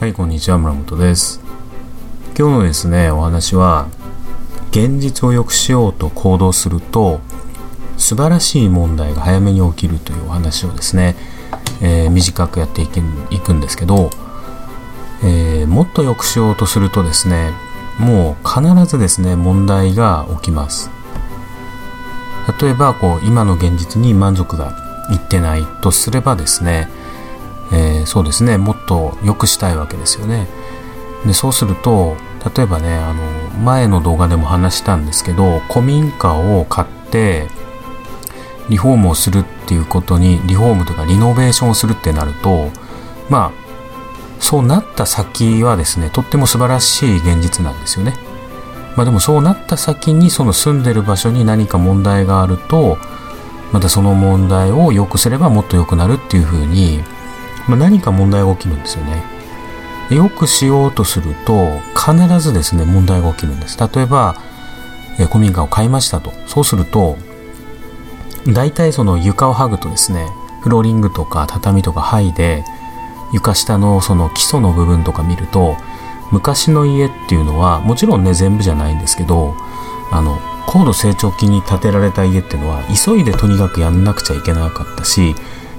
はい、こんにちは、村本です。今日のですね、お話は、現実を良くしようと行動すると、素晴らしい問題が早めに起きるというお話をですね、えー短くやっていけいくんですけど、えーもっと良くしようとするとですね、もう必ずですね、問題が起きます。例えば、こう、今の現実に満足がいってないとすればですね、えーそうですね。もっと良くしたいわけですよね。でそうすると例えばねあの前の動画でも話したんですけど古民家を買ってリフォームをするっていうことにリフォームとかリノベーションをするってなるとまあそうなった先はですねとっても素晴らしい現実なんですよね。まあでもそうなった先にその住んでる場所に何か問題があるとまたその問題を良くすればもっと良くなるっていうふうにまあ、何か問題が起きるんですよね。よくしようとすると、必ずですね、問題が起きるんです。例えば、え古民家を買いましたと。そうすると、大体その床を剥ぐとですね、フローリングとか畳とか剥いで、床下のその基礎の部分とか見ると、昔の家っていうのは、もちろんね、全部じゃないんですけど、あの、高度成長期に建てられた家っていうのは、急いでとにかくやんなくちゃいけなかったし、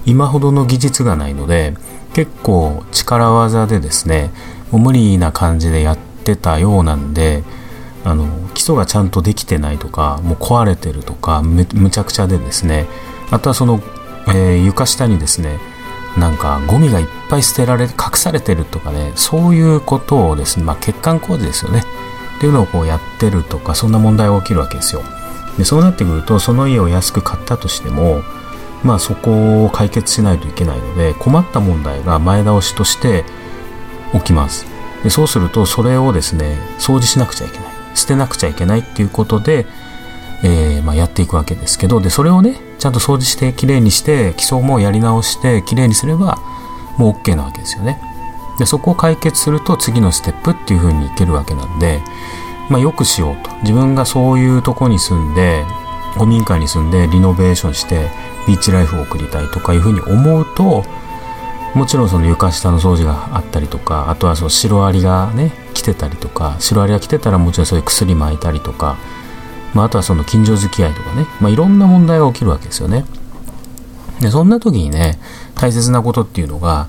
今ほどの技術がないので結構力技でですね無理な感じでやってたようなんであの基礎がちゃんとできてないとかもう壊れてるとかむむちゃくちゃでですねあとはその、えー床下にですねなんかゴミがいっぱい捨てられ隠されてるとかねそういうことをですねまあ欠陥工事ですよね。っていうのをこうやってるとかそんな問題が起きるわけですよ。でそうなってくるとその家を安く買ったとしてもまあそこを解決しないといけないので困った問題が前倒しとして起きます。でそうするとそれをですね掃除しなくちゃいけない。捨てなくちゃいけないっていうことで、えーまあ、やっていくわけですけどでそれをねちゃんと掃除してきれいにして基礎もやり直してきれいにすればもう OK なわけですよね。でそこを解決すると次のステップっていう風にいけるわけなんで、まあ、よくしようと。自分がそういうとこに住んで古民家に住んでリノベーションしてビーチライフを送りたいとかいうふうに思うともちろんその床下の掃除があったりとかあとはそのシロアリがね来てたりとかシロアリが来てたらもちろんそういう薬撒いたりとか、まあ、あとはその近所付き合いとかね、まあ、いろんな問題が起きるわけですよね。でそんな時にね大切なことっていうのが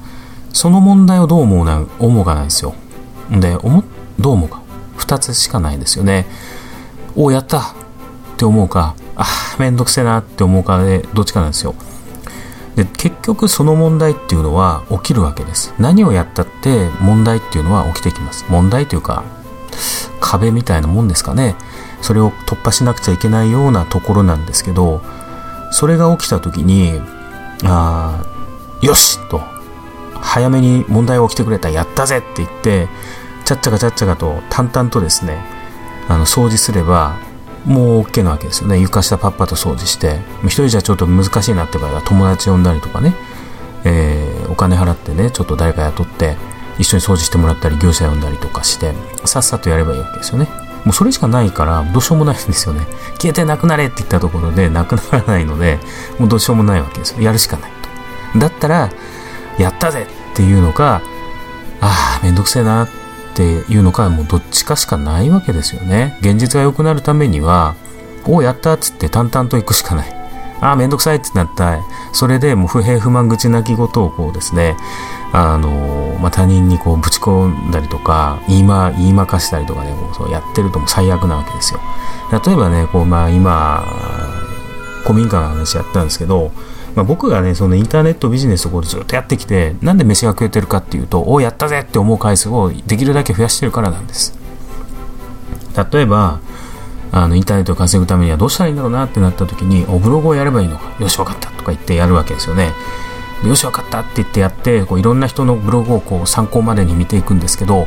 その問題をどう思うな思うかなんですよ。で思どう思うか。2つしかないですよね。おやったって思うかあーめんどくせえなって思うかでどっちかなんですよ。で結局その問題っていうのは起きるわけです。何をやったって問題っていうのは起きてきます。問題というか壁みたいなもんですかね。それを突破しなくちゃいけないようなところなんですけどそれが起きた時にあーよしと早めに問題が起きてくれた。やったぜって言ってちゃっちゃかちゃっちゃかと淡々とですねあの掃除すればもう OK なわけですよね。床下パッパと掃除して。一人じゃちょっと難しいなって場合は友達呼んだりとかね、えーお金払ってねちょっと誰か雇って一緒に掃除してもらったり業者呼んだりとかしてさっさとやればいいわけですよね。もうそれしかないからどうしようもないんですよね。消えてなくなれって言ったところでなくならないのでもうどうしようもないわけですよ。やるしかないと。だったらやったぜっていうのかああめんどくせえなってっていうのかもうどっちかしかないわけですよね。現実が良くなるためにはおおやったっつって淡々と行くしかない。ああめんどくさいってなったそれでもう不平不満口泣き言をこうですねあのまあ、他人にこうぶち込んだりとか言いま言いまかしたりとかねこうそうやってるとも最悪なわけですよ。例えばねこう、まあ、今古民家の話やったんですけど、まあ、僕がねそのインターネットビジネスをこうずっとやってきてなんで飯が食えてるかっていうとおやったぜって思う回数をできるだけ増やしてるからなんです。例えばあのインターネットを稼ぐためにはどうしたらいいんだろうなってなった時におブログをやればいいのかよし分かったとか言ってやるわけですよね。よし分かったって言ってやってこういろんな人のブログをこう参考までに見ていくんですけど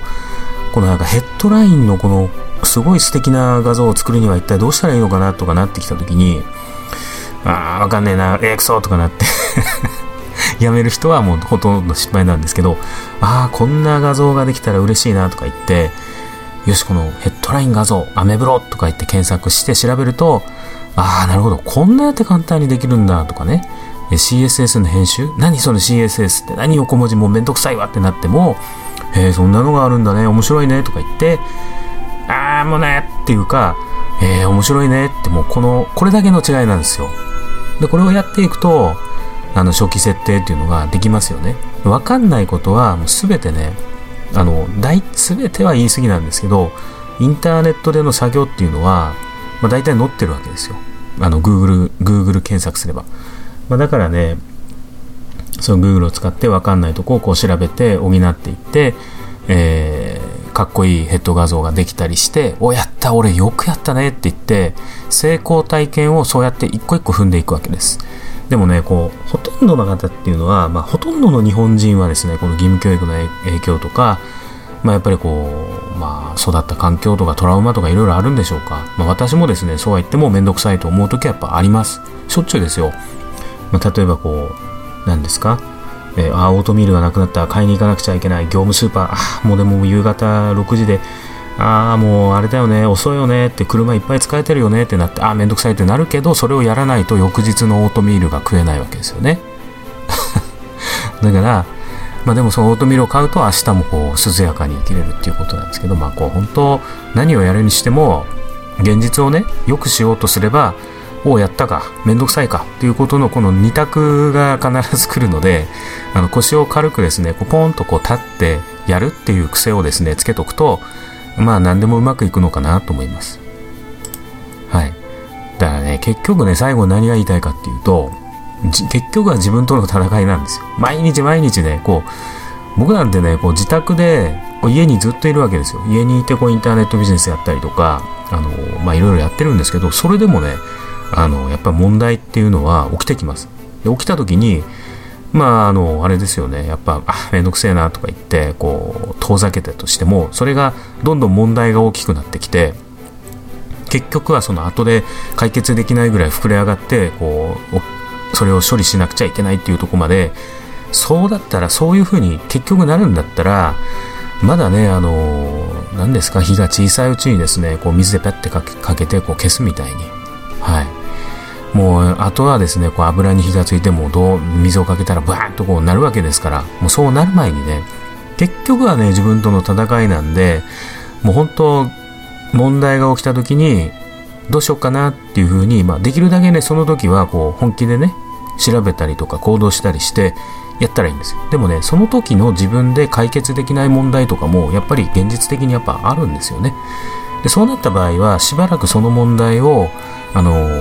このなんかヘッドラインのこのすごい素敵な画像を作るには一体どうしたらいいのかなとかなってきた時にあーわかんねえなえー、くそとかなって。やめる人はもうほとんど失敗なんですけどああこんな画像ができたら嬉しいなとか言ってよしこのヘッドライン画像アメブロとか言って検索して調べるとああなるほどこんなやって簡単にできるんだとかね。CSS の編集？何その CSS って？何横文字もうめんどくさいわってなってもえー、そんなのがあるんだね、面白いね、とか言って、あーもうね、っていうか、えー、面白いねってもうこの、これだけの違いなんですよ。で、これをやっていくと、あの、初期設定っていうのができますよね。わかんないことはもうすべてね、あの、大、すべては言い過ぎなんですけど、インターネットでの作業っていうのは、まあ、大体載ってるわけですよ。あの、Google、Google 検索すれば。まあ、だからね、その Google を使って分かんないとこをこう調べて補っていって、えー、かっこいいヘッド画像ができたりして、お、やった、俺よくやったねって言って、成功体験をそうやって一個一個踏んでいくわけです。でもね、こう、ほとんどの方っていうのは、まあ、ほとんどの日本人はですね、この義務教育の影響とか、まあ、やっぱりこう、まあ、育った環境とかトラウマとかいろいろあるんでしょうか。まあ、私もですね、そうは言ってもめんどくさいと思う時はやっぱあります。しょっちゅうですよ。まあ、例えばこう、何ですか？えー、あオートミールがなくなった。買いに行かなくちゃいけない。業務スーパー。あもうでも夕方6時で。ああもうあれだよね。遅いよね。って車いっぱい使えてるよね。ってなってああめんどくさい。ってなるけどそれをやらないと翌日のオートミールが食えないわけですよね。だからまあでもそのオートミールを買うと明日もこう涼やかに生きれるっていうことなんですけどまあこう本当何をやるにしても現実をね良くしようとすればをやったか、めんどくさいかっていうことのこの2択が必ず来るので、あの腰を軽くですね、こうポンとこう立ってやるっていう癖をですね、つけとくと、まあ何でもうまくいくのかなと思います。はい。だからね、結局ね、最後何が言いたいかっていうと、結局は自分との戦いなんですよ。毎日毎日ね、こう、僕なんてね、こう自宅で家にずっといるわけですよ。家にいてこうインターネットビジネスやったりとか、あの、まあいろいろやってるんですけど、それでもね、あのやっぱり問題っていうのは起きてきます。で起きた時にまああのあれですよね。やっぱあめんどくせえなとか言ってこう遠ざけたとしてもそれがどんどん問題が大きくなってきて結局はその後で解決できないぐらい膨れ上がってこうそれを処理しなくちゃいけないっていうとこまでそうだったらそういうふうに結局なるんだったらまだねあの何ですか火が小さいうちにですねこう水でペッてかけてこう消すみたいにもうあとはですねこう油に火がついてもどう水をかけたらバーンとこうなるわけですからもうそうなる前にね結局はね自分との戦いなんでもう本当問題が起きた時にどうしようかなっていうふうに、まあ、できるだけねその時はこう本気でね調べたりとか行動したりしてやったらいいんですよ。でもねその時の自分で解決できない問題とかもやっぱり現実的にやっぱあるんですよね。でそうなった場合はしばらくその問題をあの、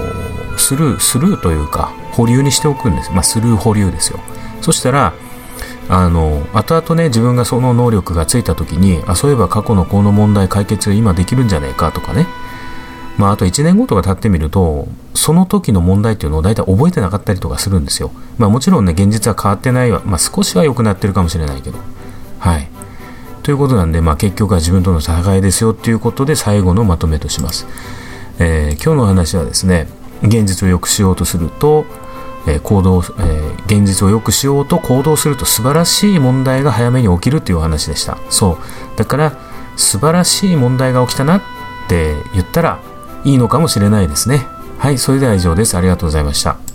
スルー、スルーというか、保留にしておくんです。まあ、スルー保留ですよ。そしたら、あの、後々ね、自分がその能力がついた時に、あ、そういえば過去のこの問題解決今できるんじゃないかとかね。まあ、あと1年後とか経ってみると、その時の問題っていうのを大体覚えてなかったりとかするんですよ。まあ、もちろんね、現実は変わってないわ。まあ、少しは良くなってるかもしれないけど。はい。ということなんで、まあ、結局は自分との戦いですよっていうことで最後のまとめとします。えー、今日の話はですね現実を良くしようとすると、えー、行動、えー、現実を良くしようと行動すると素晴らしい問題が早めに起きるというお話でした。そう。だから素晴らしい問題が起きたなって言ったらいいのかもしれないですね。はいそれでは以上です。ありがとうございました。